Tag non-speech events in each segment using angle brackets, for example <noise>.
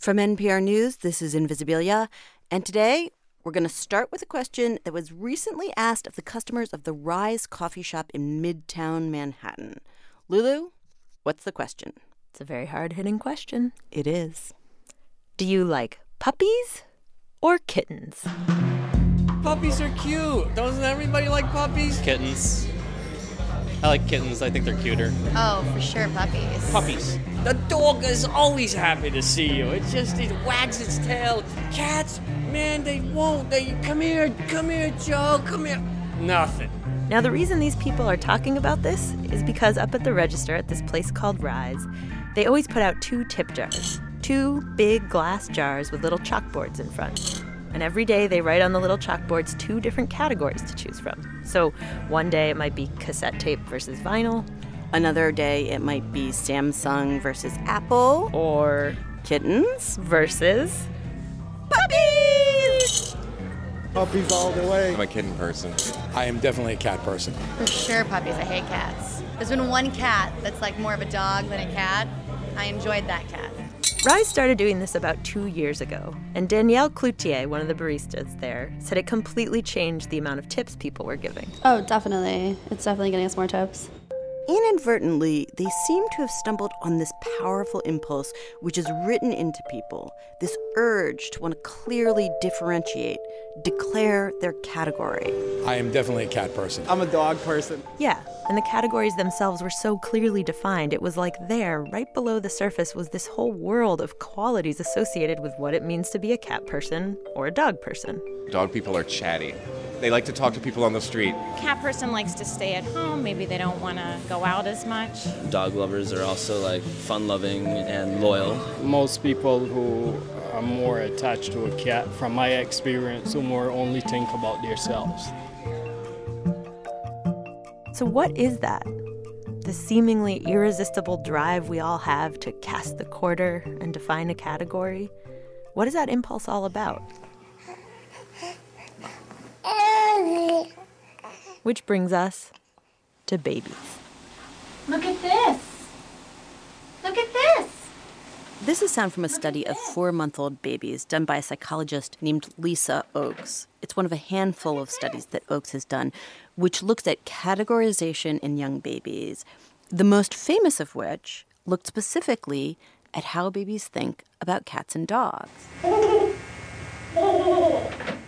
From NPR News, this is Invisibilia, and today we're going to start with a question that was recently asked of the customers of the Rise coffee shop in Midtown Manhattan. Lulu, what's the question? It's a very hard hitting question. It is. Do you like puppies or kittens? Puppies are cute. Doesn't everybody like puppies? Kittens. I like kittens. I think they're cuter. Oh, for sure, puppies. Puppies. The dog is always happy to see you. It just it wags its tail. Cats, man, they won't. They come here, come here, Joe, come here. Nothing. Now, the reason these people are talking about this is because up at the register at this place called Rise, they always put out two tip jars. Two big glass jars with little chalkboards in front. And every day they write on the little chalkboards two different categories to choose from. So one day it might be cassette tape versus vinyl, Another day it might be Samsung versus Apple, or kittens. versus Puppies! Puppies all the way. I'm a kitten person. I am definitely a cat person. For sure, puppies. I hate cats. There's been one cat that's like more of a dog than a cat. I enjoyed that cat. Rise started doing this about two years ago, and Danielle Cloutier, one of the baristas there, said it completely changed the amount of tips people were giving. Oh, definitely. It's definitely getting us more tips. Inadvertently, they seem to have stumbled on this powerful impulse which is written into people this urge to want to clearly differentiate, declare their category. I am definitely a cat person. I'm a dog person. Yeah, and the categories themselves were so clearly defined, it was like there, right below the surface, was this whole world of qualities associated with what it means to be a cat person or a dog person. Dog people are chatty. They like to talk to people on the street. cat person likes to stay at home. Maybe they don't want to go out as much. Dog lovers are also like fun loving and loyal. Most people who are more attached to a cat, from my experience, will more only think about themselves. So, what is that? The seemingly irresistible drive we all have to cast the quarter and define a category? What is that impulse all about? Which brings us to babies. Look at this. Look at this. This is sound from a study of four month old babies done by a psychologist named Lisa Oakes. It's one of a handful of studies that Oakes has done, which looks at categorization in young babies, the most famous of which looked specifically at how babies think about cats and dogs. <laughs>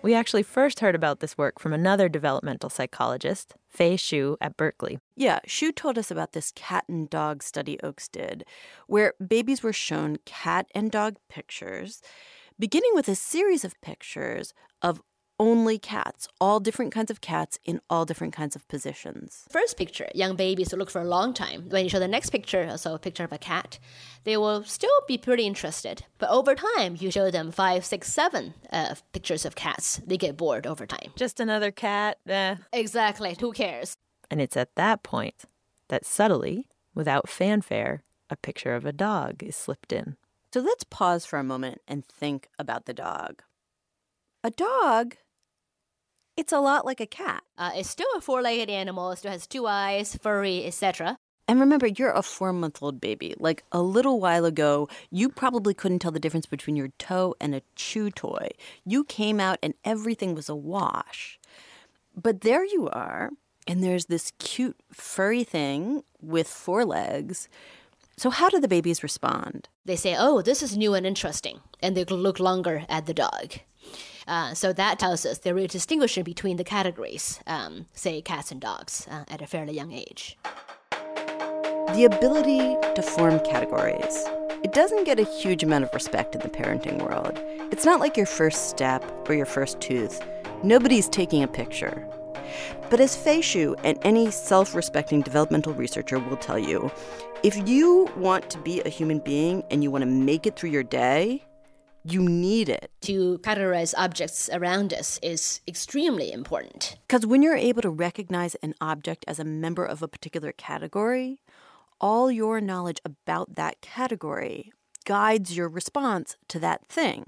We actually first heard about this work from another developmental psychologist, Fei Xu at Berkeley. Yeah, Xu told us about this cat and dog study Oakes did, where babies were shown cat and dog pictures, beginning with a series of pictures of only cats, all different kinds of cats in all different kinds of positions. First picture, young babies will look for a long time. When you show the next picture, so a picture of a cat, they will still be pretty interested. But over time, you show them five, six, seven uh, pictures of cats. They get bored over time. Just another cat, eh. Exactly. Who cares? And it's at that point that subtly, without fanfare, a picture of a dog is slipped in. So let's pause for a moment and think about the dog. A dog, it's a lot like a cat. Uh, it's still a four-legged animal. It still has two eyes, furry, etc. And remember, you're a four month old baby. Like a little while ago, you probably couldn't tell the difference between your toe and a chew toy. You came out and everything was a wash. But there you are, and there's this cute furry thing with four legs. So, how do the babies respond? They say, "Oh, this is new and interesting," and they look longer at the dog. Uh, so that tells us they're really distinguishing between the categories, um, say cats and dogs, uh, at a fairly young age. The ability to form categories. It doesn't get a huge amount of respect in the parenting world. It's not like your first step or your first tooth. Nobody's taking a picture. But as Fei Xu and any self respecting developmental researcher will tell you, if you want to be a human being and you want to make it through your day, you need it. To categorize objects around us is extremely important. Because when you're able to recognize an object as a member of a particular category, all your knowledge about that category guides your response to that thing,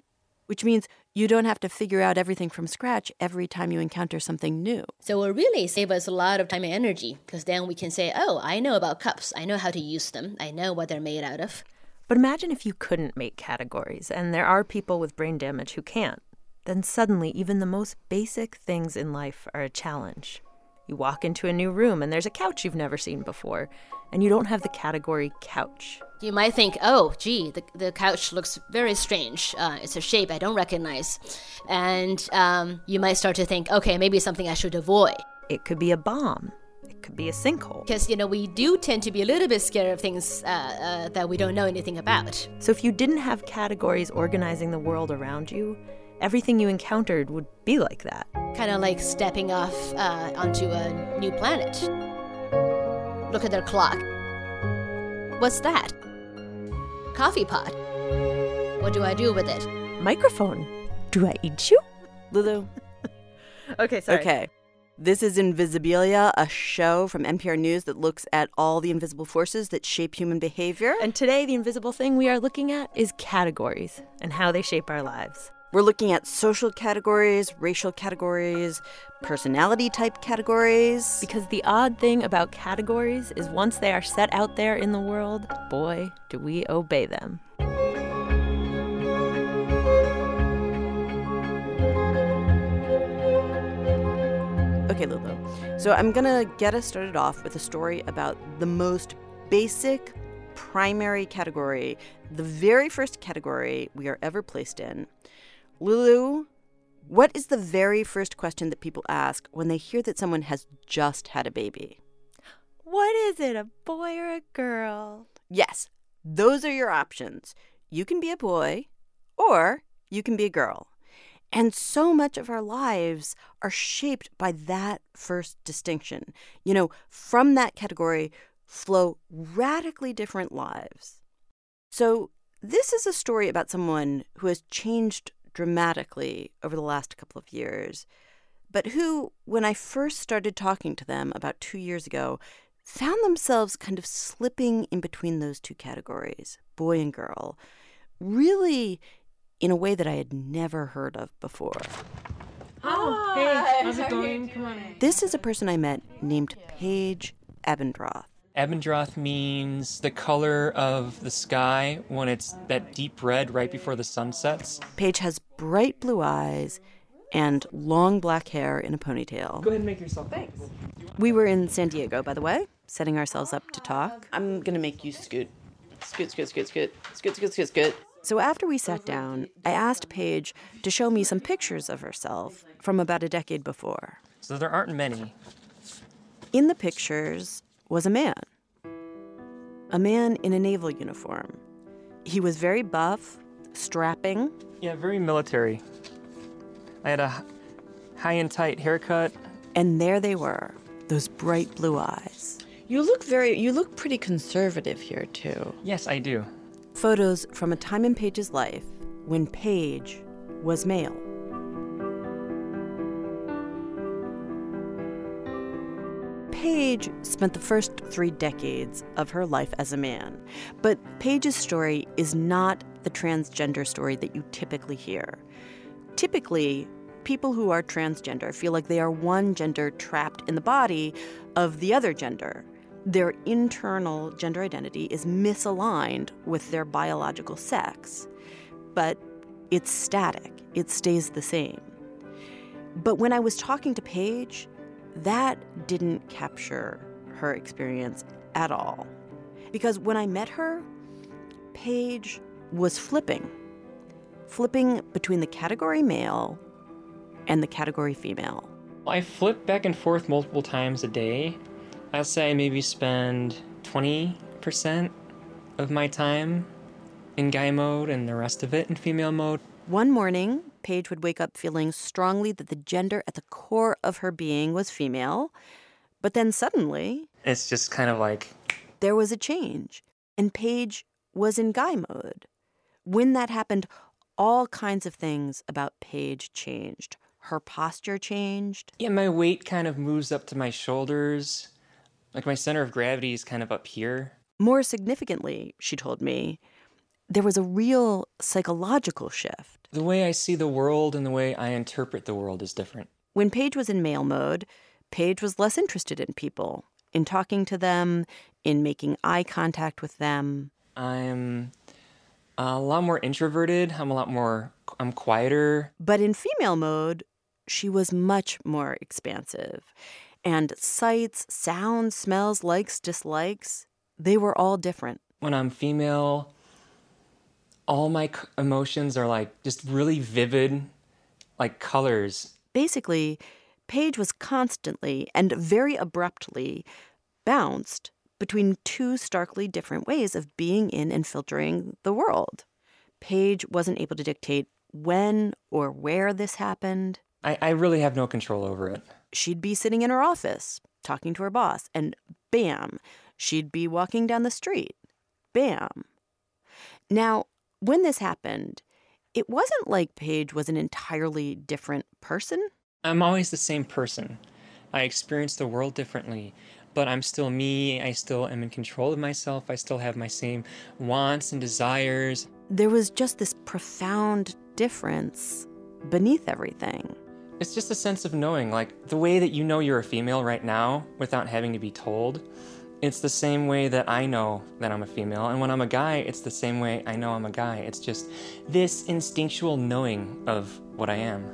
which means you don't have to figure out everything from scratch every time you encounter something new. So it really saves us a lot of time and energy because then we can say, oh, I know about cups. I know how to use them. I know what they're made out of. But imagine if you couldn't make categories, and there are people with brain damage who can't. Then suddenly, even the most basic things in life are a challenge. You walk into a new room and there's a couch you've never seen before, and you don't have the category couch. You might think, oh, gee, the, the couch looks very strange. Uh, it's a shape I don't recognize. And um, you might start to think, okay, maybe something I should avoid. It could be a bomb. It could be a sinkhole. Because, you know, we do tend to be a little bit scared of things uh, uh, that we don't know anything about. So if you didn't have categories organizing the world around you, everything you encountered would be like that. Kind of like stepping off uh, onto a new planet. Look at their clock. What's that? Coffee pot. What do I do with it? Microphone. Do I eat you? Lulu. <laughs> okay, sorry. Okay. This is Invisibilia, a show from NPR News that looks at all the invisible forces that shape human behavior. And today, the invisible thing we are looking at is categories and how they shape our lives. We're looking at social categories, racial categories, personality type categories. Because the odd thing about categories is once they are set out there in the world, boy, do we obey them. Okay, Lulu. So I'm going to get us started off with a story about the most basic primary category, the very first category we are ever placed in. Lulu, what is the very first question that people ask when they hear that someone has just had a baby? What is it, a boy or a girl? Yes, those are your options. You can be a boy or you can be a girl. And so much of our lives are shaped by that first distinction. You know, from that category flow radically different lives. So, this is a story about someone who has changed dramatically over the last couple of years, but who, when I first started talking to them about two years ago, found themselves kind of slipping in between those two categories, boy and girl, really in a way that I had never heard of before. Oh, hey, how's it going? Come on. This is a person I met named Paige Abendroth. Abendroth means the color of the sky when it's that deep red right before the sun sets. Paige has bright blue eyes and long black hair in a ponytail. Go ahead and make yourself. Thanks. We were in San Diego, by the way, setting ourselves up to talk. I'm gonna make you scoot. Scoot, scoot, scoot, scoot. Scoot, scoot, scoot, scoot. So after we sat down, I asked Paige to show me some pictures of herself from about a decade before. So there aren't many. In the pictures was a man. A man in a naval uniform. He was very buff, strapping. Yeah, very military. I had a high and tight haircut. And there they were, those bright blue eyes. You look very, you look pretty conservative here, too. Yes, I do. Photos from a time in Paige's life when Paige was male. Paige spent the first three decades of her life as a man, but Paige's story is not the transgender story that you typically hear. Typically, people who are transgender feel like they are one gender trapped in the body of the other gender. Their internal gender identity is misaligned with their biological sex, but it's static, it stays the same. But when I was talking to Paige, that didn't capture her experience at all. Because when I met her, Paige was flipping, flipping between the category male and the category female. I flip back and forth multiple times a day. I'd say I maybe spend 20% of my time in guy mode and the rest of it in female mode. One morning, Paige would wake up feeling strongly that the gender at the core of her being was female. But then suddenly, It's just kind of like, there was a change, and Paige was in guy mode. When that happened, all kinds of things about Paige changed. Her posture changed. yeah, my weight kind of moves up to my shoulders. Like my center of gravity is kind of up here. More significantly, she told me, there was a real psychological shift. The way I see the world and the way I interpret the world is different. When Paige was in male mode, Paige was less interested in people, in talking to them, in making eye contact with them. I'm a lot more introverted. I'm a lot more, I'm quieter. But in female mode, she was much more expansive. And sights, sounds, smells, likes, dislikes, they were all different. When I'm female, all my c- emotions are like just really vivid, like colors. Basically, Paige was constantly and very abruptly bounced between two starkly different ways of being in and filtering the world. Paige wasn't able to dictate when or where this happened. I, I really have no control over it. She'd be sitting in her office talking to her boss, and bam, she'd be walking down the street. Bam. Now, when this happened, it wasn't like Paige was an entirely different person. I'm always the same person. I experience the world differently, but I'm still me. I still am in control of myself. I still have my same wants and desires. There was just this profound difference beneath everything. It's just a sense of knowing, like the way that you know you're a female right now without having to be told. It's the same way that I know that I'm a female. And when I'm a guy, it's the same way I know I'm a guy. It's just this instinctual knowing of what I am.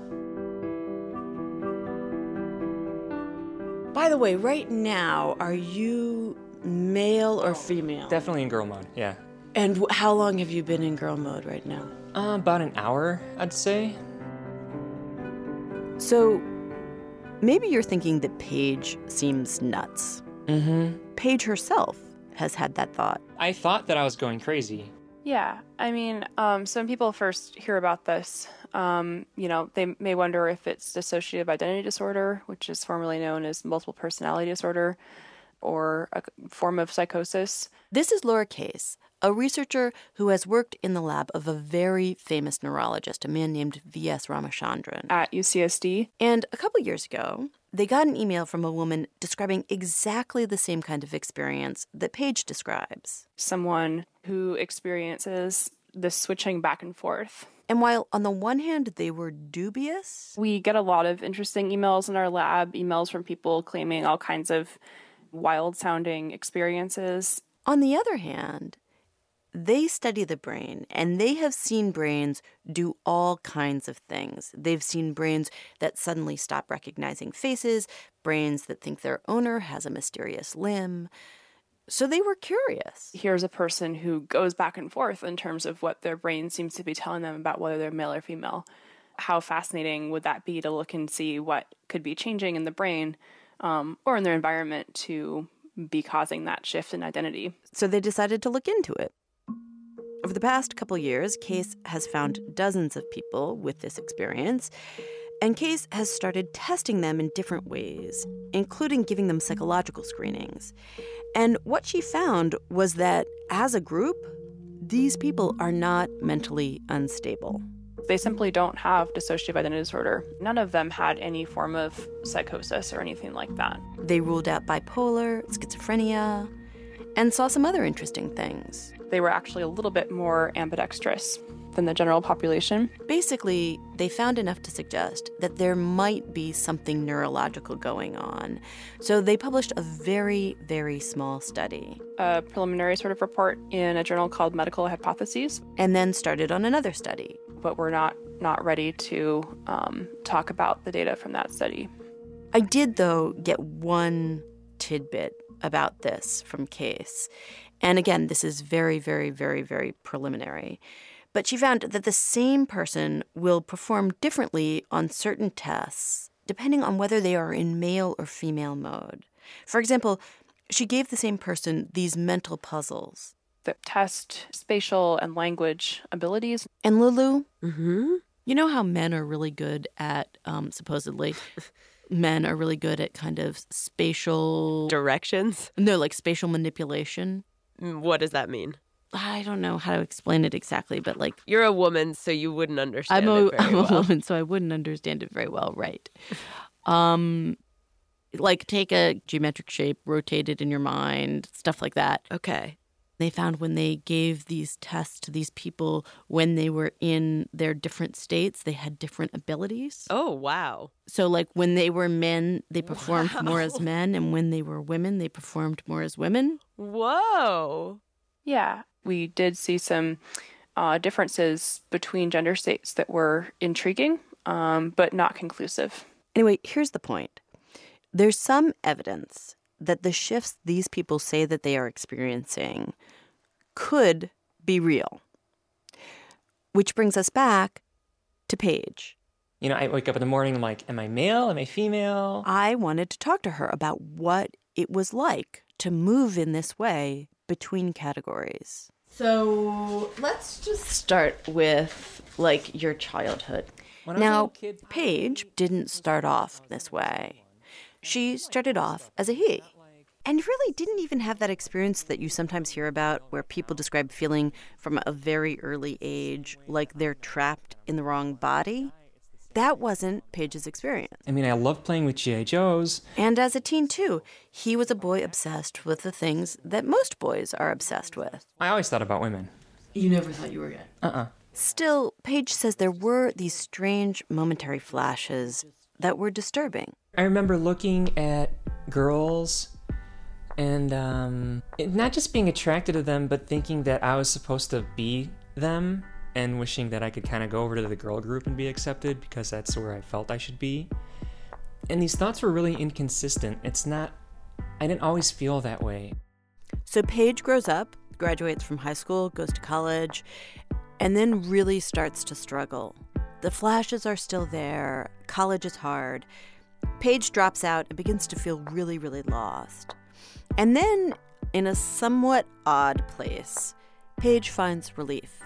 By the way, right now, are you male or female? Definitely in girl mode, yeah. And how long have you been in girl mode right now? Uh, about an hour, I'd say. So maybe you're thinking that Paige seems nuts. Mm-hmm. Paige herself has had that thought. I thought that I was going crazy. Yeah, I mean, um, so when people first hear about this, um, you know, they may wonder if it's dissociative identity disorder, which is formerly known as multiple personality disorder, or a form of psychosis. This is Laura Case, a researcher who has worked in the lab of a very famous neurologist, a man named V.S. Ramachandran. At UCSD. And a couple years ago, they got an email from a woman describing exactly the same kind of experience that Paige describes. Someone who experiences the switching back and forth. And while on the one hand they were dubious, we get a lot of interesting emails in our lab, emails from people claiming all kinds of wild sounding experiences. On the other hand, they study the brain and they have seen brains do all kinds of things. They've seen brains that suddenly stop recognizing faces, brains that think their owner has a mysterious limb. So they were curious. Here's a person who goes back and forth in terms of what their brain seems to be telling them about whether they're male or female. How fascinating would that be to look and see what could be changing in the brain um, or in their environment to be causing that shift in identity? So they decided to look into it. Over the past couple years, Case has found dozens of people with this experience, and Case has started testing them in different ways, including giving them psychological screenings. And what she found was that as a group, these people are not mentally unstable. They simply don't have dissociative identity disorder. None of them had any form of psychosis or anything like that. They ruled out bipolar, schizophrenia, and saw some other interesting things. They were actually a little bit more ambidextrous than the general population. Basically, they found enough to suggest that there might be something neurological going on. So they published a very, very small study. A preliminary sort of report in a journal called Medical Hypotheses. And then started on another study. But we're not, not ready to um, talk about the data from that study. I did, though, get one tidbit about this from Case. And again, this is very, very, very, very preliminary. But she found that the same person will perform differently on certain tests depending on whether they are in male or female mode. For example, she gave the same person these mental puzzles that test spatial and language abilities. And Lulu, mm-hmm. you know how men are really good at, um, supposedly, <laughs> men are really good at kind of spatial directions? No, like spatial manipulation. What does that mean? I don't know how to explain it exactly, but like you're a woman, so you wouldn't understand. I'm a, it very I'm well. a woman, so I wouldn't understand it very well, right? um, like take a geometric shape, rotate it in your mind, stuff like that. Okay. They found when they gave these tests to these people when they were in their different states, they had different abilities. Oh, wow. So, like when they were men, they performed wow. more as <laughs> men, and when they were women, they performed more as women. Whoa. Yeah, we did see some uh, differences between gender states that were intriguing, um, but not conclusive. Anyway, here's the point there's some evidence that the shifts these people say that they are experiencing could be real. Which brings us back to Paige. You know, I wake up in the morning, I'm like, am I male? Am I female? I wanted to talk to her about what it was like to move in this way between categories. So let's just start with like your childhood. Now, Paige didn't start off this way. She started off as a he. And really didn't even have that experience that you sometimes hear about where people describe feeling from a very early age like they're trapped in the wrong body. That wasn't Paige's experience. I mean, I love playing with G.I. Joes. And as a teen, too, he was a boy obsessed with the things that most boys are obsessed with. I always thought about women. You never thought you were gay? Uh uh Still, Paige says there were these strange momentary flashes that were disturbing. I remember looking at girls and um, not just being attracted to them, but thinking that I was supposed to be them and wishing that I could kind of go over to the girl group and be accepted because that's where I felt I should be. And these thoughts were really inconsistent. It's not, I didn't always feel that way. So Paige grows up, graduates from high school, goes to college, and then really starts to struggle. The flashes are still there, college is hard. Paige drops out and begins to feel really, really lost. And then, in a somewhat odd place, Paige finds relief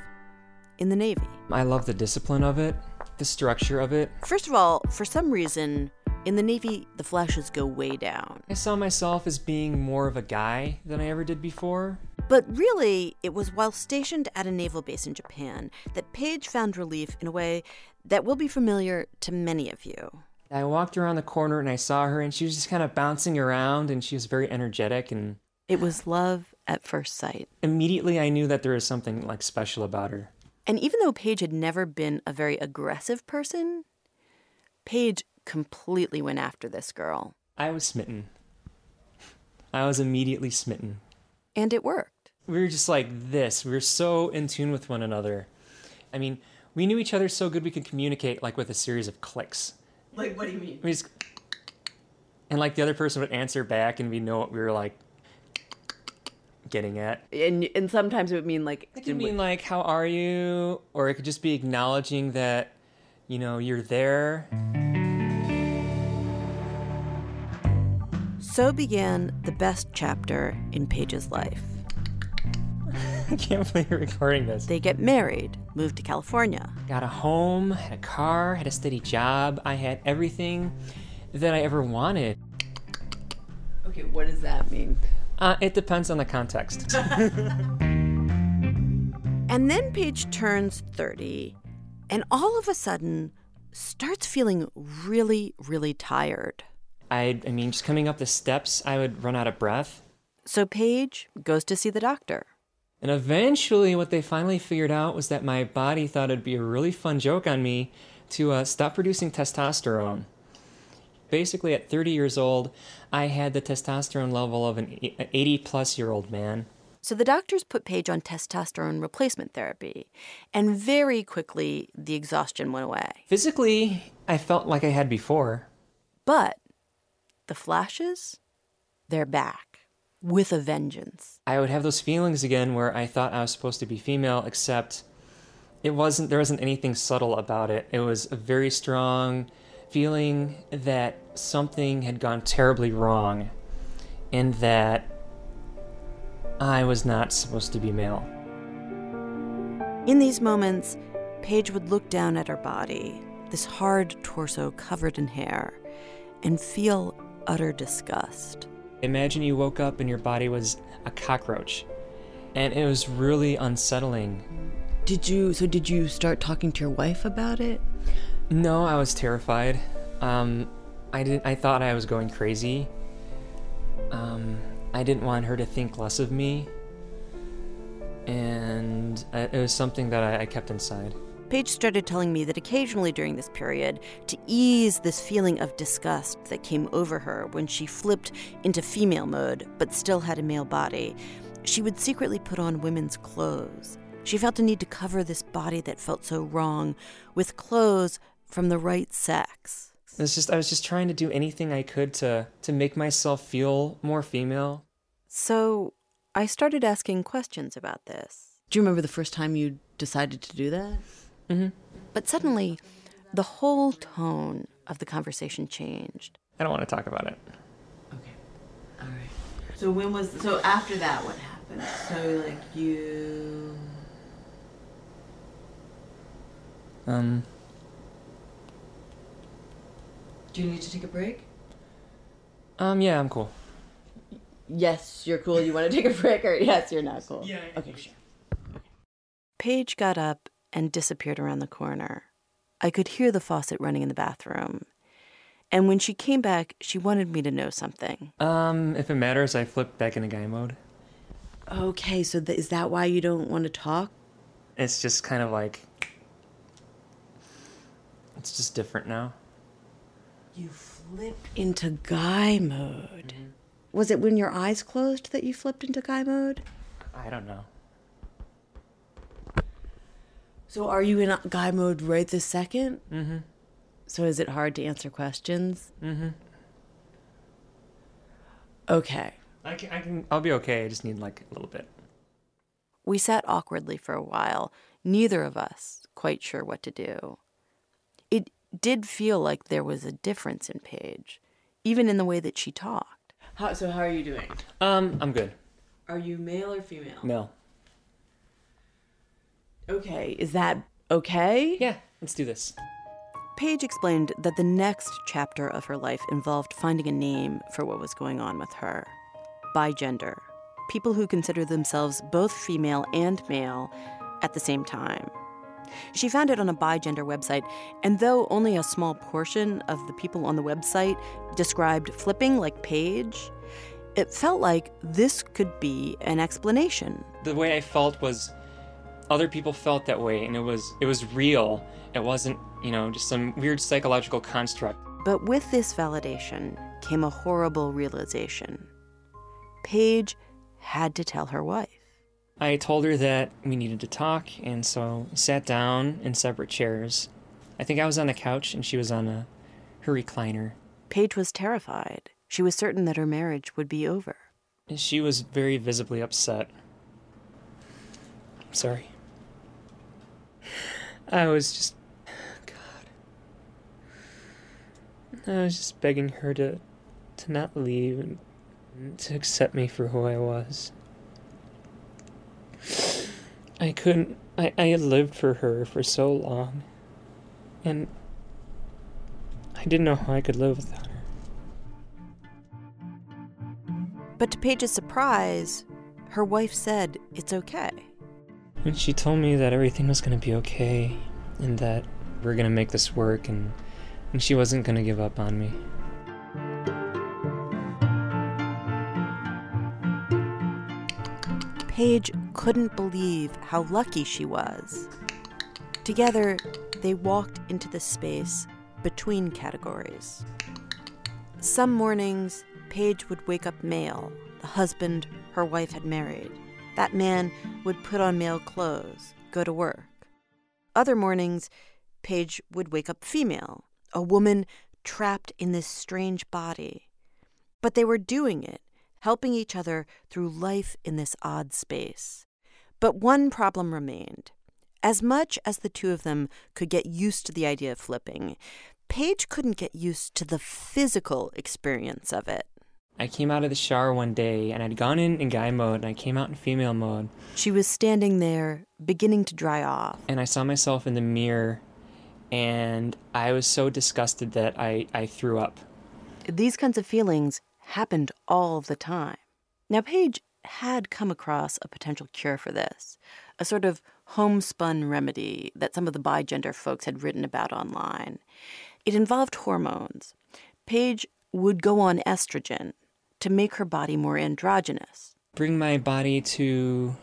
in the Navy. I love the discipline of it, the structure of it. First of all, for some reason, in the Navy, the flashes go way down. I saw myself as being more of a guy than I ever did before. But really, it was while stationed at a naval base in Japan that Paige found relief in a way that will be familiar to many of you. I walked around the corner and I saw her, and she was just kind of bouncing around, and she was very energetic. And It was love at first sight. immediately I knew that there was something like special about her. And even though Paige had never been a very aggressive person, Paige completely went after this girl. I was smitten. I was immediately smitten. And it worked. We were just like this. We were so in tune with one another. I mean, we knew each other so good we could communicate like with a series of clicks. Like, what do you mean? We just, and like the other person would answer back, and we know what we were like getting at. And and sometimes it would mean like It could mean like, "How are you?" or it could just be acknowledging that, you know, you're there. So began the best chapter in Paige's life. I <laughs> can't believe you're recording this. They get married, move to California. Got a home, had a car, had a steady job. I had everything that I ever wanted. Okay, what does that mean? Uh, it depends on the context. <laughs> And then Paige turns 30 and all of a sudden starts feeling really, really tired. I, I mean, just coming up the steps, I would run out of breath. So Paige goes to see the doctor. And eventually, what they finally figured out was that my body thought it'd be a really fun joke on me to uh, stop producing testosterone. Basically, at 30 years old, I had the testosterone level of an 80 plus year old man. So the doctors put Paige on testosterone replacement therapy, and very quickly the exhaustion went away. Physically, I felt like I had before. But the flashes, they're back with a vengeance. I would have those feelings again where I thought I was supposed to be female, except it wasn't, there wasn't anything subtle about it. It was a very strong feeling that something had gone terribly wrong and that I was not supposed to be male. In these moments, Paige would look down at her body, this hard torso covered in hair, and feel utter disgust. Imagine you woke up and your body was a cockroach. And it was really unsettling. Did you so did you start talking to your wife about it? No, I was terrified. Um, I didn't. I thought I was going crazy. Um, I didn't want her to think less of me, and uh, it was something that I, I kept inside. Paige started telling me that occasionally during this period, to ease this feeling of disgust that came over her when she flipped into female mode but still had a male body, she would secretly put on women's clothes She felt a need to cover this body that felt so wrong with clothes from the right sex. It's just I was just trying to do anything I could to to make myself feel more female. So I started asking questions about this. Do you remember the first time you decided to do that? Mm-hmm. But suddenly, the whole tone of the conversation changed. I don't want to talk about it. Okay. All right. So when was so after that what happened? So like you Um Do you need to take a break? um yeah, I'm cool. Yes, you're cool. You want to take a break or yes, you're not cool. Yeah. Okay, sure. Paige got up and disappeared around the corner. I could hear the faucet running in the bathroom. And when she came back, she wanted me to know something. Um if it matters, I flipped back into guy mode. Okay, so th- is that why you don't want to talk? It's just kind of like it's just different now. You flipped into guy mode. Was it when your eyes closed that you flipped into guy mode? I don't know. So are you in guy mode right this second? Mm-hmm. So is it hard to answer questions? Mm-hmm. Okay. I can, I can I'll be okay. I just need like a little bit. We sat awkwardly for a while, neither of us quite sure what to do. It did feel like there was a difference in Paige, even in the way that she talked. How, so, how are you doing? Um, I'm good. Are you male or female? Mel. Okay, is that okay? Yeah, let's do this. Paige explained that the next chapter of her life involved finding a name for what was going on with her bigender, people who consider themselves both female and male at the same time. She found it on a bigender website, and though only a small portion of the people on the website described flipping like Paige, it felt like this could be an explanation. The way I felt was other people felt that way and it was it was real. It wasn't, you know, just some weird psychological construct. But with this validation came a horrible realization. Paige had to tell her wife. I told her that we needed to talk, and so sat down in separate chairs. I think I was on a couch and she was on a her recliner. Paige was terrified. She was certain that her marriage would be over. And she was very visibly upset. I'm sorry. I was just <sighs> God. I was just begging her to to not leave and to accept me for who I was. I couldn't. I, I had lived for her for so long. And I didn't know how I could live without her. But to Paige's surprise, her wife said it's okay. And she told me that everything was going to be okay and that we're going to make this work and, and she wasn't going to give up on me. Paige couldn't believe how lucky she was. Together, they walked into the space between categories. Some mornings, Paige would wake up male, the husband her wife had married. That man would put on male clothes, go to work. Other mornings, Paige would wake up female, a woman trapped in this strange body. But they were doing it, helping each other through life in this odd space. But one problem remained. As much as the two of them could get used to the idea of flipping, Paige couldn't get used to the physical experience of it. I came out of the shower one day and I'd gone in in guy mode and I came out in female mode. She was standing there, beginning to dry off. And I saw myself in the mirror and I was so disgusted that I, I threw up. These kinds of feelings happened all the time. Now, Paige had come across a potential cure for this, a sort of homespun remedy that some of the bigender folks had written about online. It involved hormones. Paige would go on estrogen to make her body more androgynous. Bring my body to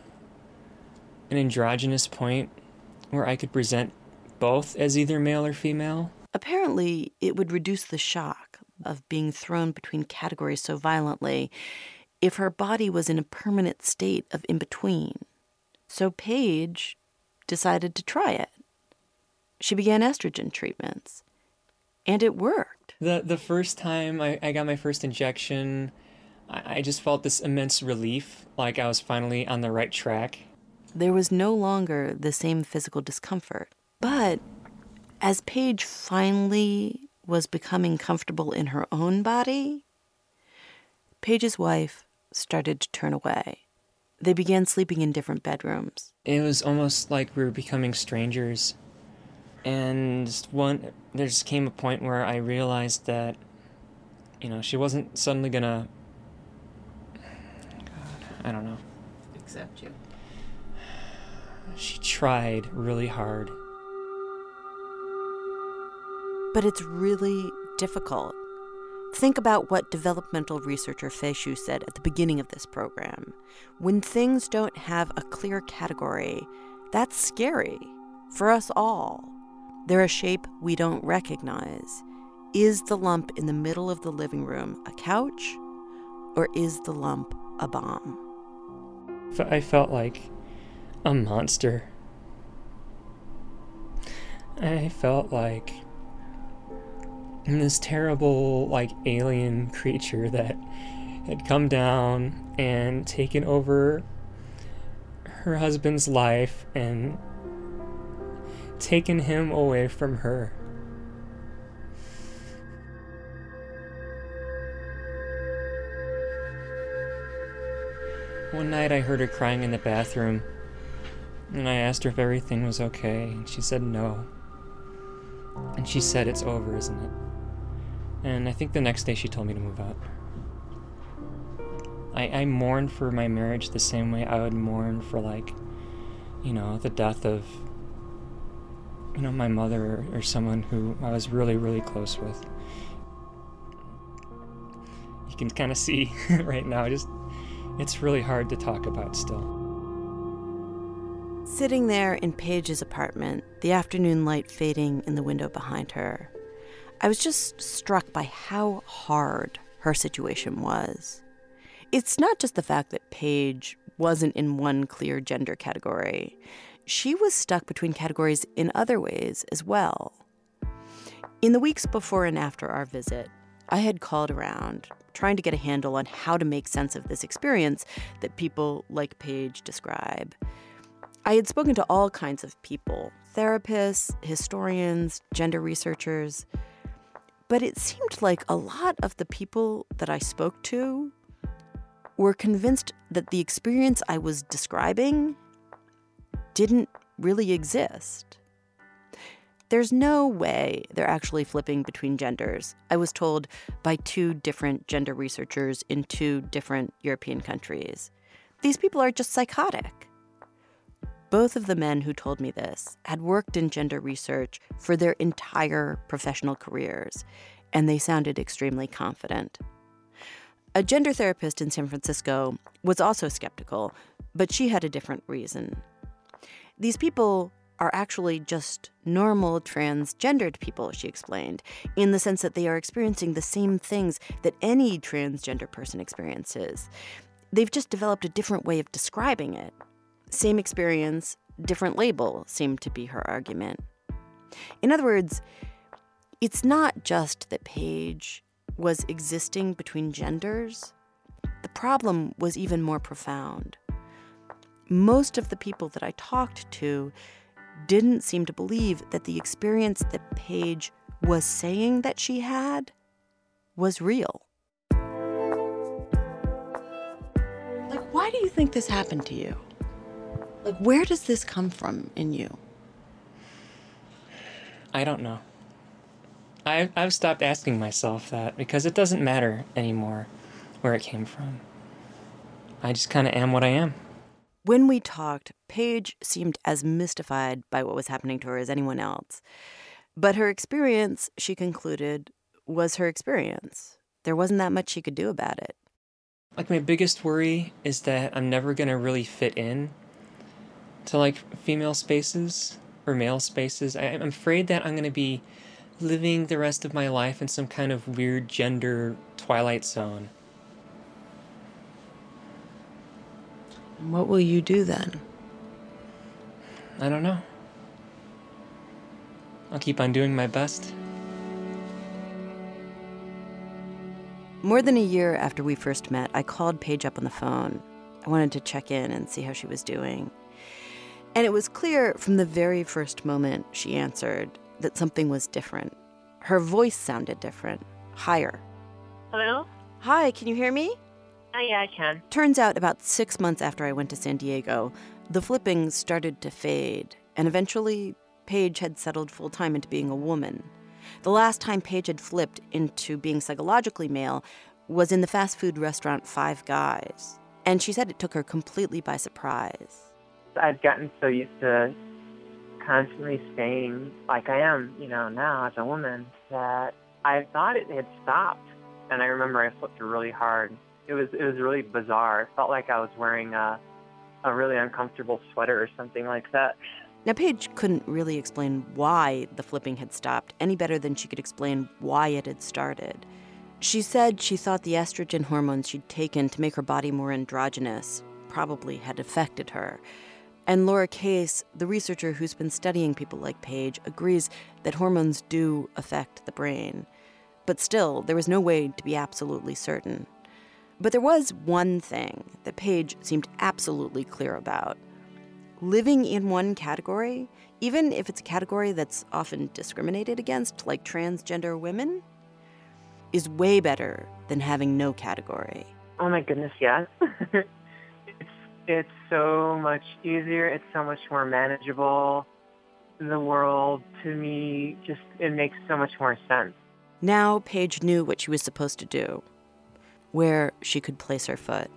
an androgynous point where I could present both as either male or female. Apparently, it would reduce the shock of being thrown between categories so violently if her body was in a permanent state of in between. So Paige decided to try it. She began estrogen treatments, and it worked. The the first time I, I got my first injection, I, I just felt this immense relief, like I was finally on the right track. There was no longer the same physical discomfort. But as Paige finally was becoming comfortable in her own body, Paige's wife started to turn away. They began sleeping in different bedrooms. It was almost like we were becoming strangers. And one there just came a point where I realized that you know, she wasn't suddenly gonna I don't know. Accept you. She tried really hard. But it's really difficult. Think about what developmental researcher Fei Xu said at the beginning of this program. When things don't have a clear category, that's scary for us all. They're a shape we don't recognize. Is the lump in the middle of the living room a couch, or is the lump a bomb? I felt like a monster. I felt like this terrible, like, alien creature that had come down and taken over her husband's life and taken him away from her. One night I heard her crying in the bathroom, and I asked her if everything was okay, and she said no. And she said it's over, isn't it? And I think the next day she told me to move out. I, I mourned for my marriage the same way I would mourn for, like, you know, the death of, you know, my mother or, or someone who I was really, really close with. You can kind of see <laughs> right now, just, it's really hard to talk about still. Sitting there in Paige's apartment, the afternoon light fading in the window behind her, I was just struck by how hard her situation was. It's not just the fact that Paige wasn't in one clear gender category, she was stuck between categories in other ways as well. In the weeks before and after our visit, I had called around trying to get a handle on how to make sense of this experience that people like Paige describe. I had spoken to all kinds of people therapists, historians, gender researchers. But it seemed like a lot of the people that I spoke to were convinced that the experience I was describing didn't really exist. There's no way they're actually flipping between genders, I was told by two different gender researchers in two different European countries. These people are just psychotic. Both of the men who told me this had worked in gender research for their entire professional careers, and they sounded extremely confident. A gender therapist in San Francisco was also skeptical, but she had a different reason. These people are actually just normal transgendered people, she explained, in the sense that they are experiencing the same things that any transgender person experiences. They've just developed a different way of describing it. Same experience, different label seemed to be her argument. In other words, it's not just that Paige was existing between genders, the problem was even more profound. Most of the people that I talked to didn't seem to believe that the experience that Paige was saying that she had was real. Like, why do you think this happened to you? Like, where does this come from in you? I don't know. I've, I've stopped asking myself that because it doesn't matter anymore where it came from. I just kind of am what I am. When we talked, Paige seemed as mystified by what was happening to her as anyone else. But her experience, she concluded, was her experience. There wasn't that much she could do about it. Like, my biggest worry is that I'm never going to really fit in to like female spaces or male spaces. I, I'm afraid that I'm going to be living the rest of my life in some kind of weird gender twilight zone. What will you do then? I don't know. I'll keep on doing my best. More than a year after we first met, I called Paige up on the phone. I wanted to check in and see how she was doing. And it was clear from the very first moment she answered that something was different. Her voice sounded different, higher. Hello? Hi, can you hear me? Oh, yeah, I can. Turns out about six months after I went to San Diego, the flipping started to fade, and eventually, Paige had settled full time into being a woman. The last time Paige had flipped into being psychologically male was in the fast food restaurant Five Guys, and she said it took her completely by surprise. I've gotten so used to constantly staying like I am, you know, now as a woman that I thought it had stopped. And I remember I flipped really hard. It was it was really bizarre. It felt like I was wearing a a really uncomfortable sweater or something like that. Now, Paige couldn't really explain why the flipping had stopped any better than she could explain why it had started. She said she thought the estrogen hormones she'd taken to make her body more androgynous probably had affected her. And Laura Case, the researcher who's been studying people like Paige, agrees that hormones do affect the brain. But still, there was no way to be absolutely certain. But there was one thing that Paige seemed absolutely clear about. Living in one category, even if it's a category that's often discriminated against, like transgender women, is way better than having no category. Oh my goodness, yes. <laughs> it's it's so much easier. It's so much more manageable. The world to me just it makes so much more sense. Now Paige knew what she was supposed to do, where she could place her foot.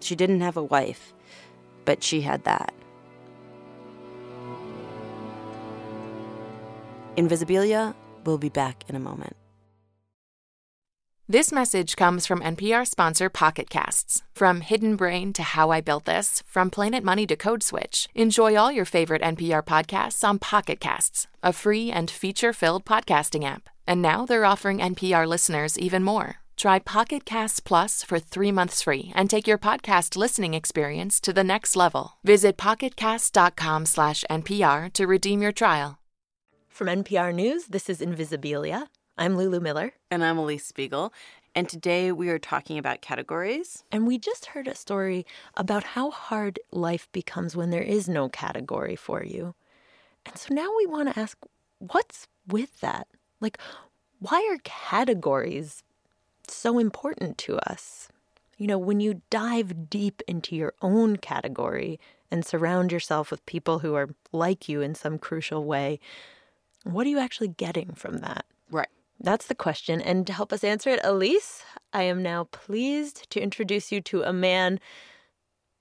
She didn't have a wife, but she had that. Invisibilia will be back in a moment. This message comes from NPR sponsor Pocket Casts. From Hidden Brain to How I Built This, from Planet Money to Code Switch. Enjoy all your favorite NPR podcasts on Pocket Casts, a free and feature filled podcasting app. And now they're offering NPR listeners even more. Try Pocket Casts Plus for three months free and take your podcast listening experience to the next level. Visit pocketcast.com slash NPR to redeem your trial. From NPR News, this is Invisibilia. I'm Lulu Miller. And I'm Elise Spiegel. And today we are talking about categories. And we just heard a story about how hard life becomes when there is no category for you. And so now we want to ask what's with that? Like, why are categories so important to us? You know, when you dive deep into your own category and surround yourself with people who are like you in some crucial way, what are you actually getting from that? Right. That's the question. And to help us answer it, Elise, I am now pleased to introduce you to a man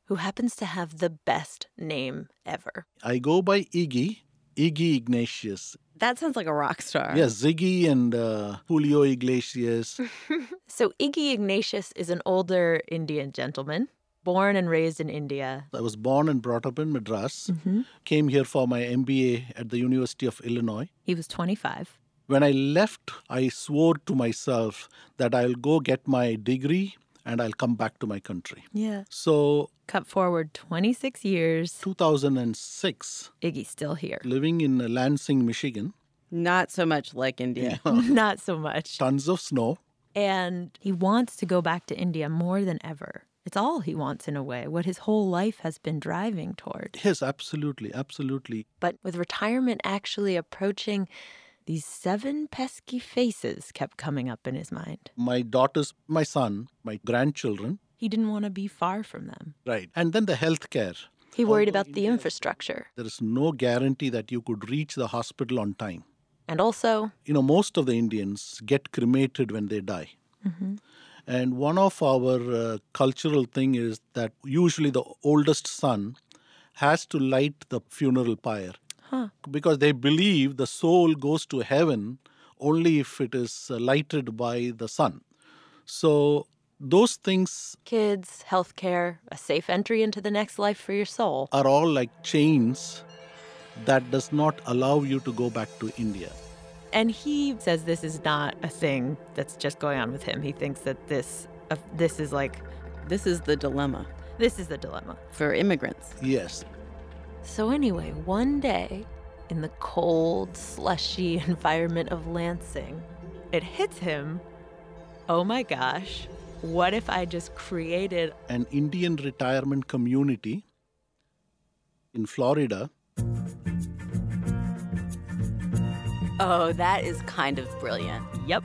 who happens to have the best name ever. I go by Iggy, Iggy Ignatius. That sounds like a rock star. Yes, Ziggy and uh, Julio Iglesias. <laughs> so, Iggy Ignatius is an older Indian gentleman, born and raised in India. I was born and brought up in Madras. Mm-hmm. Came here for my MBA at the University of Illinois. He was 25. When I left, I swore to myself that I'll go get my degree and I'll come back to my country. Yeah. So, cut forward 26 years. 2006. Iggy's still here. Living in uh, Lansing, Michigan. Not so much like India. <laughs> Not so much. Tons of snow. And he wants to go back to India more than ever. It's all he wants in a way, what his whole life has been driving toward. Yes, absolutely, absolutely. But with retirement actually approaching, these seven pesky faces kept coming up in his mind. My daughters, my son, my grandchildren. He didn't want to be far from them. Right. And then the health care. He worried Although about the infrastructure. There is no guarantee that you could reach the hospital on time. And also, you know, most of the Indians get cremated when they die. Mm-hmm. And one of our uh, cultural thing is that usually the oldest son has to light the funeral pyre. Huh. Because they believe the soul goes to heaven only if it is uh, lighted by the sun. So those things kids, healthcare, a safe entry into the next life for your soul are all like chains that does not allow you to go back to India. And he says this is not a thing that's just going on with him. He thinks that this uh, this is like this is the dilemma. This is the dilemma for immigrants. Yes. So, anyway, one day in the cold, slushy <laughs> environment of Lansing, it hits him oh my gosh, what if I just created An Indian retirement community in Florida. Oh, that is kind of brilliant. Yep.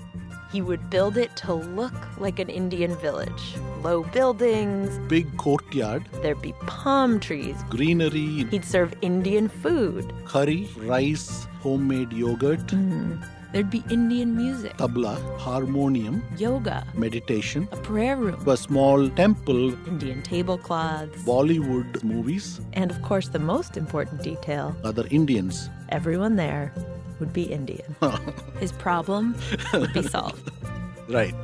He would build it to look like an Indian village. Low buildings, Big courtyard, there'd be palm trees. greenery, He'd serve Indian food. curry, rice, homemade yogurt, mm-hmm. There'd be Indian music, tabla, harmonium, yoga, meditation, a prayer room, a small temple, Indian tablecloths, Bollywood movies, and of course, the most important detail. Other Indians. everyone there would be Indian. <laughs> His problem would be solved. Right.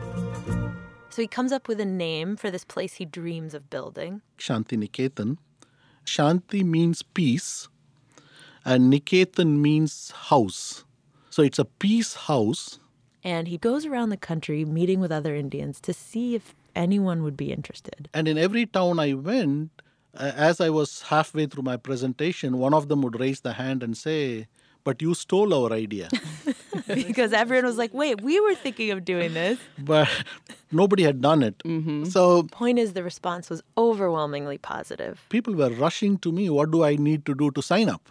So he comes up with a name for this place he dreams of building. Shanti Niketan. Shanti means peace, and Niketan means house. So it's a peace house. And he goes around the country meeting with other Indians to see if anyone would be interested. And in every town I went, uh, as I was halfway through my presentation, one of them would raise the hand and say, But you stole our idea. <laughs> because everyone was like, wait, we were thinking of doing this. but nobody had done it. Mm-hmm. So Point is, the response was overwhelmingly positive. people were rushing to me, What do I need to do to sign up?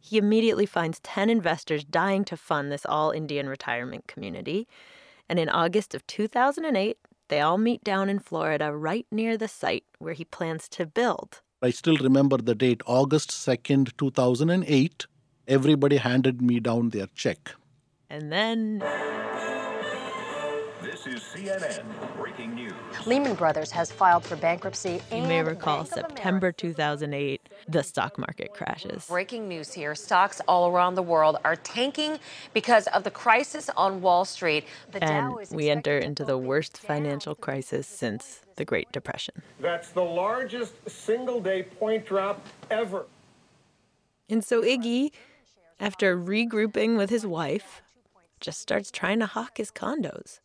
He immediately finds 10 investors dying to fund this all Indian retirement community. And in August of 2008, they all meet down in Florida right near the site where he plans to build. I still remember the date, August 2nd, 2008. Everybody handed me down their check. And then This is CNN breaking news. Lehman Brothers has filed for bankruptcy. you may recall September 2008, the stock market crashes. Breaking news here stocks all around the world are tanking because of the crisis on Wall Street. The And Dow is we enter into the worst financial crisis since the Great Depression. That's the largest single day point drop ever. And so Iggy, after regrouping with his wife, just starts trying to hawk his condos.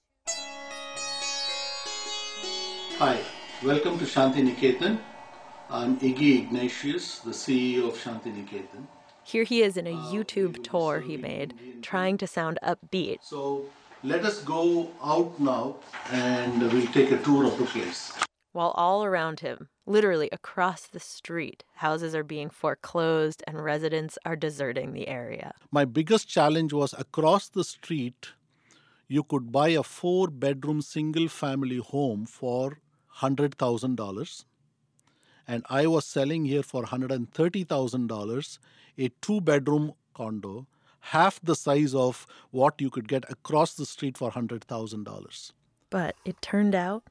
Hi, welcome to Shanti Niketan. I'm Iggy Ignatius, the CEO of Shanti Niketan. Here he is in a ah, YouTube tour he made, trying to sound upbeat. So let us go out now and we'll take a tour of the place. While all around him, literally across the street, houses are being foreclosed and residents are deserting the area. My biggest challenge was across the street, you could buy a four bedroom single family home for $100,000. And I was selling here for $130,000 a two bedroom condo, half the size of what you could get across the street for $100,000. But it turned out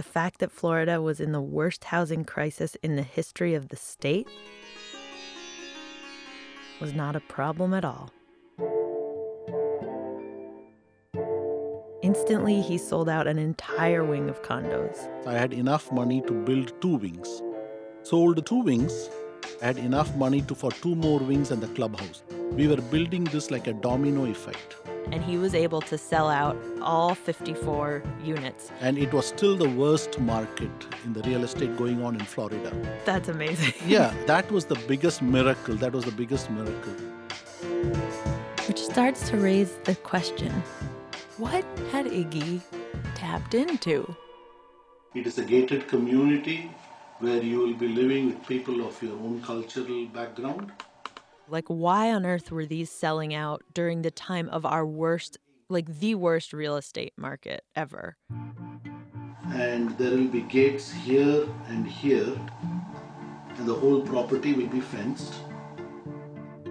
the fact that Florida was in the worst housing crisis in the history of the state was not a problem at all. Instantly, he sold out an entire wing of condos. I had enough money to build two wings. Sold two wings, I had enough money to for two more wings and the clubhouse. We were building this like a domino effect. And he was able to sell out all 54 units. And it was still the worst market in the real estate going on in Florida. That's amazing. <laughs> yeah, that was the biggest miracle. That was the biggest miracle. Which starts to raise the question what had Iggy tapped into? It is a gated community where you will be living with people of your own cultural background. Like, why on earth were these selling out during the time of our worst, like the worst real estate market ever? And there will be gates here and here, and the whole property will be fenced.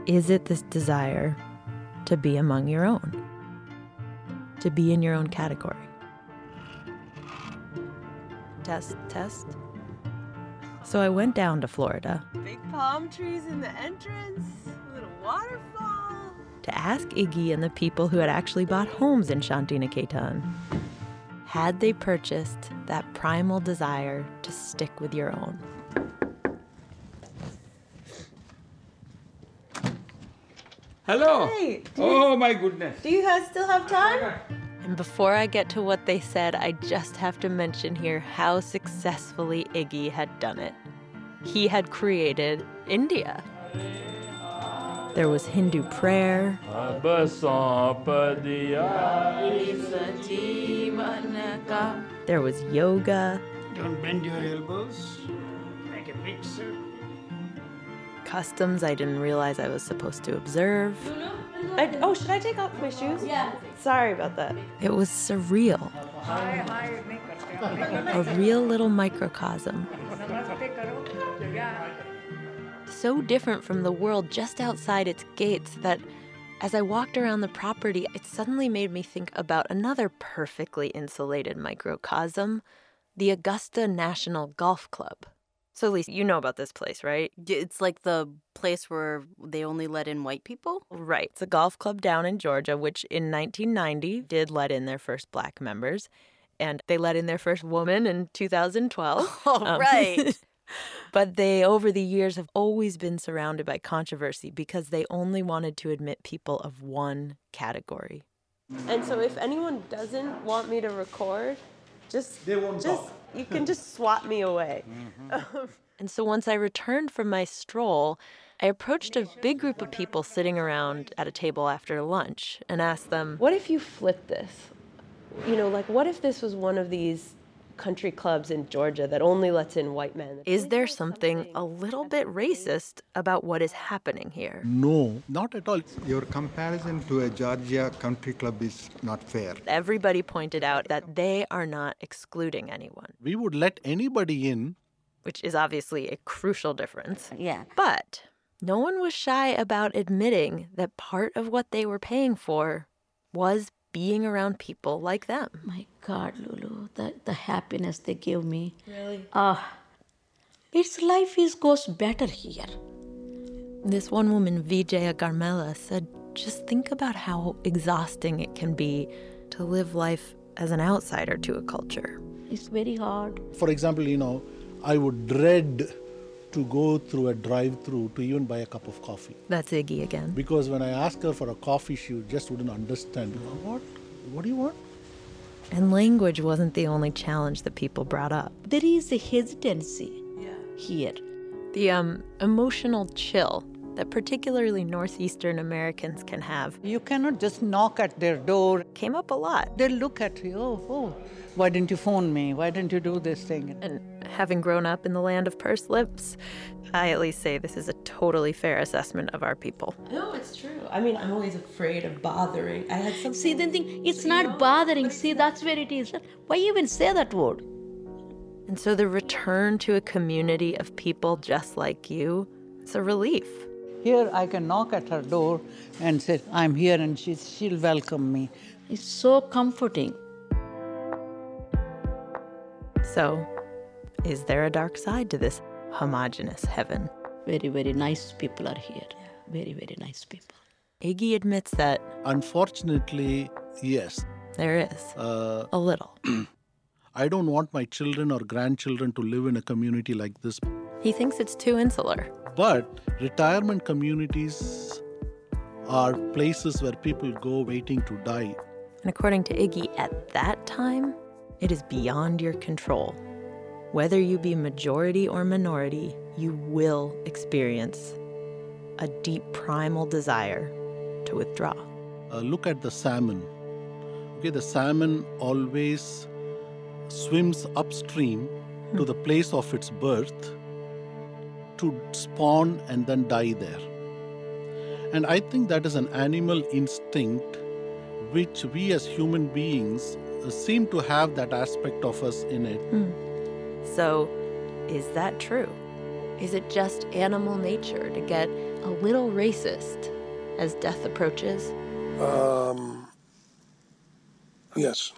Is it this desire to be among your own? To be in your own category? Test, test. So I went down to Florida Big palm trees in the entrance, little waterfall. to ask Iggy and the people who had actually bought homes in Shantiniketan had they purchased that primal desire to stick with your own. Hello. Hey, do oh my goodness. Do you guys still have time? And before I get to what they said, I just have to mention here how successfully Iggy had done it. He had created India. There was Hindu prayer. There was yoga. Don't bend your elbows. Make a big circle. Customs I didn't realize I was supposed to observe. I, oh, should I take off my shoes? Yeah. Sorry about that. It was surreal. A real little microcosm. So different from the world just outside its gates that as I walked around the property, it suddenly made me think about another perfectly insulated microcosm the Augusta National Golf Club. So, Lisa, you know about this place, right? It's like the place where they only let in white people? Right. It's a golf club down in Georgia, which in 1990 did let in their first black members. And they let in their first woman in <laughs> 2012. Oh, Um, right. <laughs> but they, over the years, have always been surrounded by controversy because they only wanted to admit people of one category. And so if anyone doesn't want me to record, just They won't just talk. you can just swat me away. Mm-hmm. Um, and so once I returned from my stroll, I approached a big group of people sitting around at a table after lunch and asked them, What if you flip this? You know, like what if this was one of these country clubs in Georgia that only lets in white men? Is there something a little bit racist about what is happening here? No, not at all. Your comparison to a Georgia country club is not fair. Everybody pointed out that they are not excluding anyone, We would let anybody in. which is obviously a crucial difference. Yeah. But no one was shy about admitting that part of what they were paying for was being around people like them. My God, Lulu, the, the happiness they give me. Really? Ah, its life is goes better here. This one woman, Vijaya Garmela, said, just think about how exhausting it can be to live life as an outsider to a culture. It's very hard. For example, you know, I would dread to go through a drive through to even buy a cup of coffee. That's Iggy again. Because when I asked her for a coffee, she just wouldn't understand. What? What do you want? And language wasn't the only challenge that people brought up. There is a hesitancy here. The um, emotional chill that particularly Northeastern Americans can have You cannot just knock at their door. came up a lot. They look at you, oh, oh, why didn't you phone me? Why didn't you do this thing? And having grown up in the land of pursed lips, I at least say this is a totally fair assessment of our people. No, it's true. I mean, I'm always afraid of bothering. I had some See, then think it's not bothering. See, that's where it is. Why even say that word? And so the return to a community of people just like you, it's a relief. Here I can knock at her door and say, I'm here, and she, she'll welcome me. It's so comforting. So, is there a dark side to this homogenous heaven? Very, very nice people are here. Very, very nice people. Iggy admits that Unfortunately, yes. there is Uh, a little. <clears throat> I don't want my children or grandchildren to live in a community like this. He thinks it's too insular. But retirement communities are places where people go waiting to die. And according to Iggy, at that time, it is beyond your control. Whether you be majority or minority, you will experience a deep primal desire to withdraw. Uh, look at the salmon. Okay, the salmon always swims upstream to the place of its birth to spawn and then die there. And I think that is an animal instinct which we as human beings uh, seem to have that aspect of us in it. So, is that true? Is it just animal nature to get a little racist as death approaches? Um, yes,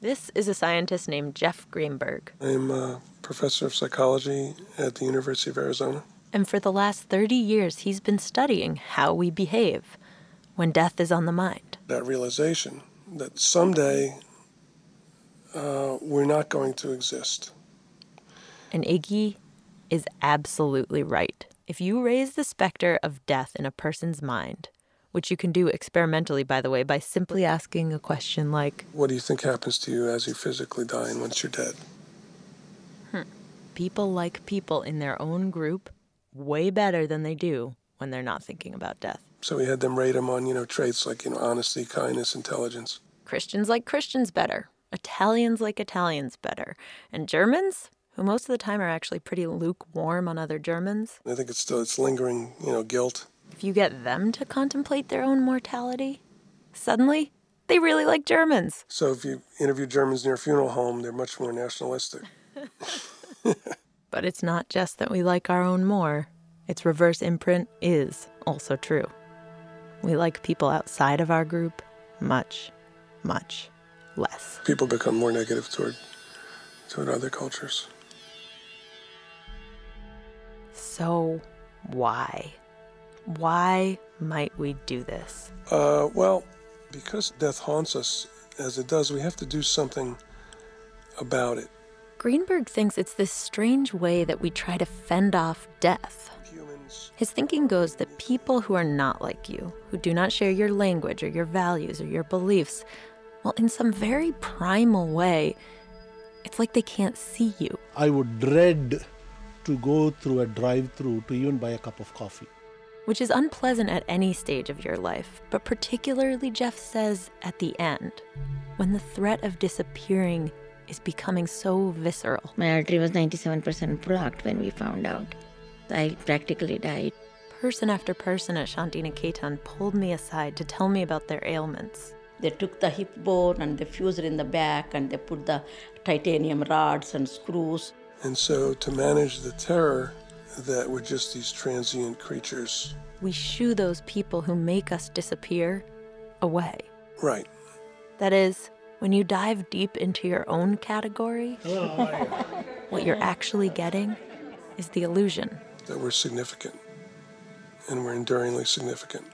This is a scientist named Jeff Greenberg. I'm a professor of psychology at the University of Arizona. And for the last 30 years, he's been studying how we behave when death is on the mind. That realization that someday uh, we're not going to exist. And Iggy is absolutely right. If you raise the specter of death in a person's mind, which you can do experimentally, by the way, by simply asking a question like, What do you think happens to you as you physically die and once you're dead? Hmm. people like people in their own group way better than they do when they're not thinking about death. So we had them rate them on, you know, traits like, you know, honesty, kindness, intelligence. Christians like Christians better. Italians like Italians better. And Germans, who most of the time are actually pretty lukewarm on other Germans, I think it's still it's lingering, you know, guilt. if you get them to contemplate their own mortality, suddenly they really like Germans. So if you interview Germans near a funeral home, they're much more nationalistic. <laughs> But it's not just that we like our own more, its reverse imprint is also true. We like people outside of our group much, much less. People become more negative toward toward other cultures. So, why? Why might we do this? Uh, well, because death haunts us as it does, we have to do something about it. Greenberg thinks it's this strange way that we try to fend off death. His thinking goes that people who are not like you, who do not share your language or your values or your beliefs, well, in some very primal way, it's like they can't see you. I would dread to go through a drive through to even buy a cup of coffee. which is unpleasant at any stage of your life, but particularly, Jeff says, at the end, when the threat of disappearing is becoming so visceral. My artery was 97% blocked when we found out. I practically died. Person after person at Shanti Niketan pulled me aside to tell me about their ailments. They took the hip bone and they fused it in the back and they put the titanium rods and screws. And so to manage the terror that we're just these transient creatures. We shoo those people who make us disappear away. Right. That is, when you dive deep into your own category, <laughs> what you're actually getting is the illusion That we're significant. And we're enduringly significant.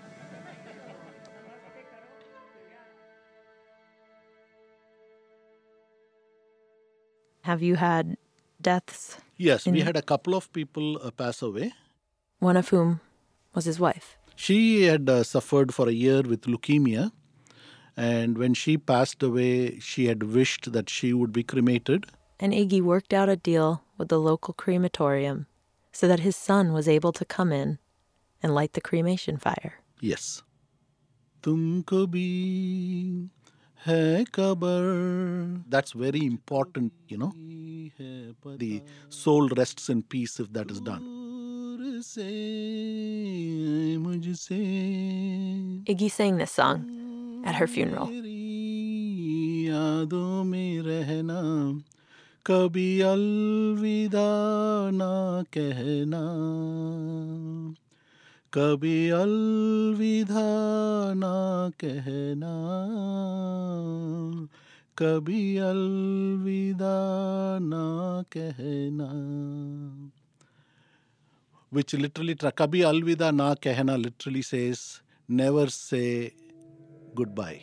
Have you had deaths? Yes, we in- had a couple of people uh, pass away. One of whom was his wife. She had uh, suffered for a year with leukemia, and when she passed away, she had wished that she would be cremated. And Iggy worked out a deal with the local crematorium so that his son was able to come in and light the cremation fire. Yes. तुमको भी है cover. That's very important, you know. The soul rests in peace if that is done. Iggy sang this song at her funeral. यादों में रहना कभी अलविदा ना कहना कभी अलविदा ना कहना कभी अलविदा ना कहना। विच literally Kabhi Alvida Na Kehna literally says never say good bye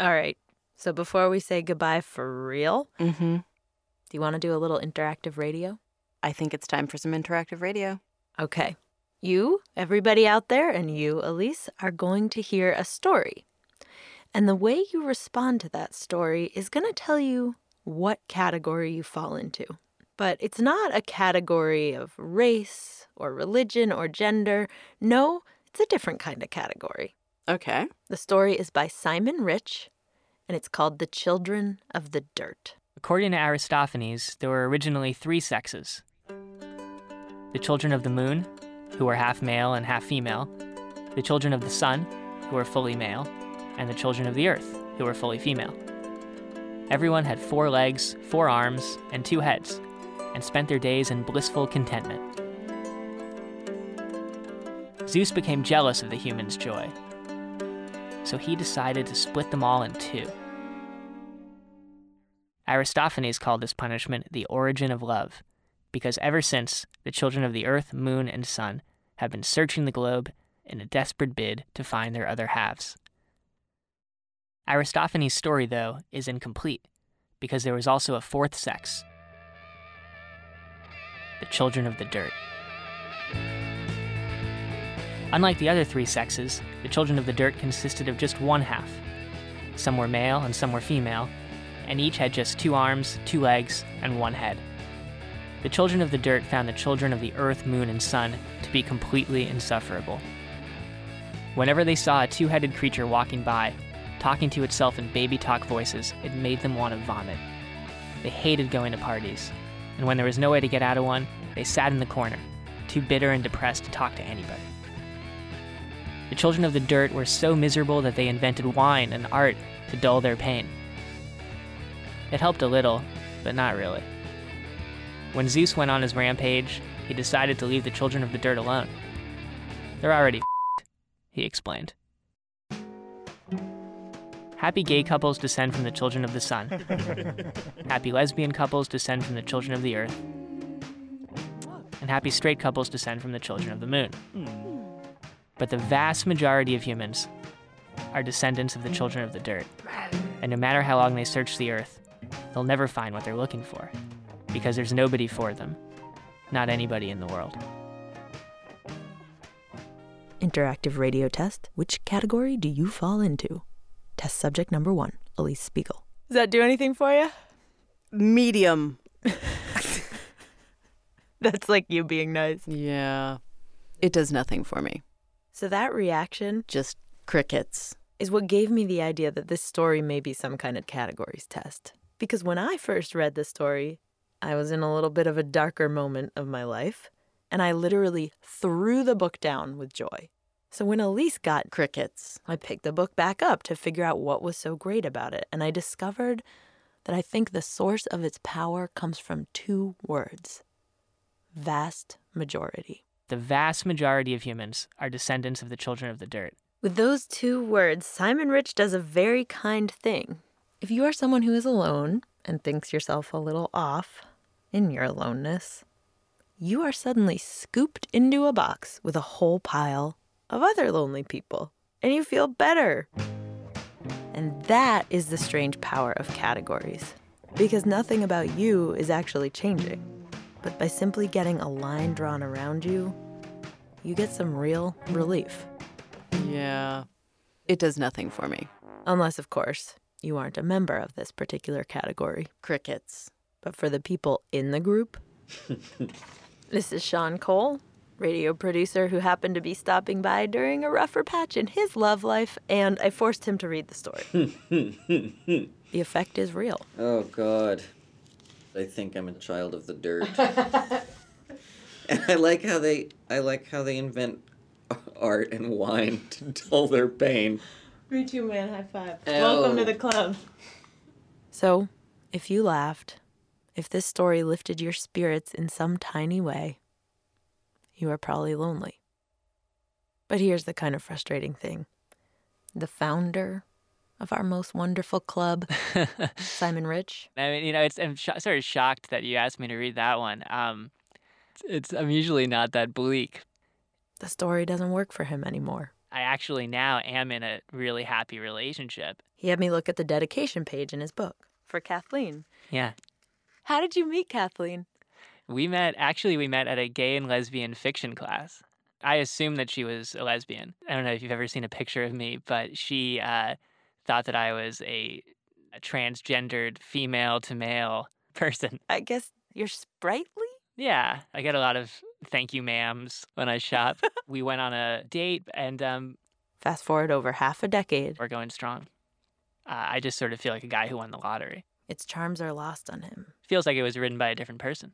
All right, So before we say goodbye for real, Mm-hmm. do you want to do a little interactive radio? I think it's time for some interactive radio. Okay. You, everybody out there, and you, Elise, are going to hear a story. And the way you respond to that story is going to tell you what category you fall into. But it's not a category of race or religion or gender. No, it's a different kind of category. Okay. The story is by Simon Rich, and it's called The Children of the Dirt. According to Aristophanes, there were originally three sexes the children of the moon, who were half male and half female, the children of the sun, who were fully male, and the children of the earth, who were fully female. Everyone had four legs, four arms, and two heads, and spent their days in blissful contentment. Zeus became jealous of the humans' joy, so he decided to split them all in two. Aristophanes called this punishment the origin of love, because ever since, the children of the earth, moon, and sun have been searching the globe in a desperate bid to find their other halves. Aristophanes' story, though, is incomplete, because there was also a fourth sex the children of the dirt. Unlike the other three sexes, the children of the dirt consisted of just one half. Some were male and some were female, and each had just two arms, two legs, and one head. The children of the dirt found the children of the earth, moon, and sun to be completely insufferable. Whenever they saw a two headed creature walking by, talking to itself in baby talk voices, it made them want to vomit. They hated going to parties, and when there was no way to get out of one, they sat in the corner, too bitter and depressed to talk to anybody. The children of the dirt were so miserable that they invented wine and art to dull their pain. It helped a little, but not really. When Zeus went on his rampage, he decided to leave the children of the dirt alone. They're already f***ed, he explained. Happy gay couples descend from the children of the sun. <laughs> happy lesbian couples descend from the children of the earth. And happy straight couples descend from the children of the moon. Hmm. But the vast majority of humans are descendants of the children of the dirt. And no matter how long they search the earth, they'll never find what they're looking for. Because there's nobody for them. Not anybody in the world. Interactive radio test. Which category do you fall into? Test subject number one, Elise Spiegel. Does that do anything for you? Medium. <laughs> That's like you being nice. Yeah. It does nothing for me. So that reaction Just crickets. is what gave me the idea that this story may be some kind of categories test. Because when I first read the story, I was in a little bit of a darker moment of my life, and I literally threw the book down with joy. So when Elise got crickets, I picked the book back up to figure out what was so great about it, and I discovered that I think the source of its power comes from two words vast majority. The vast majority of humans are descendants of the children of the dirt. With those two words, Simon Rich does a very kind thing. If you are someone who is alone and thinks yourself a little off in your aloneness, you are suddenly scooped into a box with a whole pile of other lonely people, and you feel better. And that is the strange power of categories, because nothing about you is actually changing. But by simply getting a line drawn around you, you get some real relief. Yeah. It does nothing for me. Unless, of course, you aren't a member of this particular category. Crickets. But for the people in the group, <laughs> this is Sean Cole, radio producer who happened to be stopping by during a rougher patch in his love life, and I forced him to read the story. <laughs> the effect is real. Oh God, I think I'm a child of the dirt. <laughs> and I like how they, I like how they invent art and wine to dull their pain. Me too, man. High five. Ow. Welcome to the club. So, if you laughed, if this story lifted your spirits in some tiny way, you are probably lonely. But here's the kind of frustrating thing the founder of our most wonderful club, <laughs> Simon Rich, I mean, you know, it's I'm sh- sort of shocked that you asked me to read that one. Um, it's I'm usually not that bleak. the story doesn't work for him anymore. I actually now am in a really happy relationship. He had me look at the dedication page in his book for Kathleen. Yeah, How did you meet Kathleen? we met. Actually, we met at a gay and lesbian fiction class. I assumed that she was a lesbian. I don't know if you've ever seen a picture of me, but she uh, thought that I was a, a transgendered female to male <laughs> person. I guess you're sprightly? Yeah, I get a lot of thank you, ma'ams, when I <laughs> shop. we went on a date, and um, Fast forward over half a decade. we're going strong. Uh, I just sort of feel like a guy who won the lottery. Its charms are lost on him. Feels like it was written by a different person.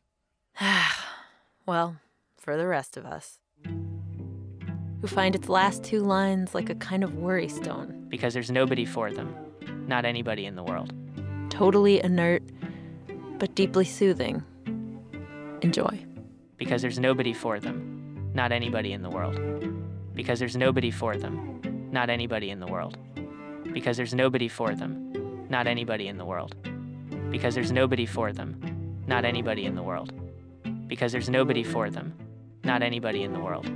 <sighs> well, for the rest of us, who find its last two lines like a kind of worry stone, Because there's nobody for them, not anybody in the world. totally inert, but deeply soothing. Enjoy. Because there's nobody for them, not anybody in the world. Because there's nobody for them, not anybody in the world. Because there's nobody for them, not anybody in the world. Because there's nobody for them, not anybody in the world. Because there's nobody for them, not anybody in the world.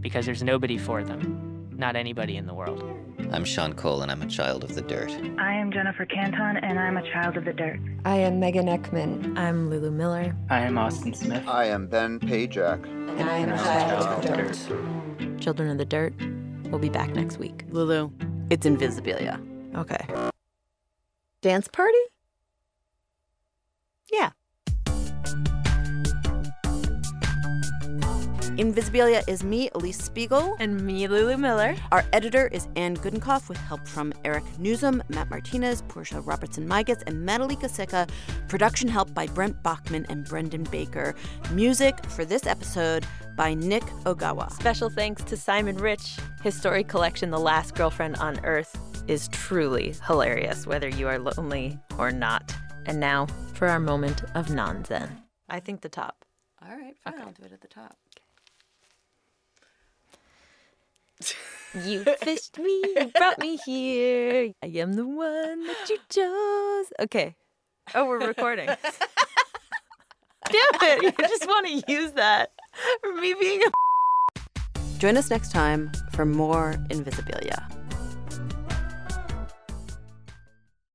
Because there's nobody for them, not anybody in the world. I'm Sean Cole, and I'm a child of the dirt. I am Jennifer Canton, and I'm a child of the dirt. I am Megan Ekman. I'm Lulu Miller. I am Austin Smith. I am Ben Pajak. And I am a child of the dirt. Children of the Dirt. We'll be back next week. Lulu, it's Invisibilia. Okay. Dance party? Yeah. Invisibilia is me, Elise Spiegel. And me, Lulu Miller. Our editor is Anne Gudenkauf with help from Eric Nuzum, Matt Martinez, Portia Robertson Migas, and Madalika Seka. Production help by Brent Bachman and Brendan Baker. Music for this episode by Nick Ogawa. Special thanks to Simon Rich. His story collection, The Last Girlfriend on Earth, is truly hilarious, whether you are lonely or not. And now for our moment of non zen. I think the top. All right, fine. I'll do it at the top. You fished me, you brought me here. I am the one that you chose. Okay. Oh, we're recording. <laughs> Damn it. You just want to use that for me being a. Join us next time for more Invisibilia.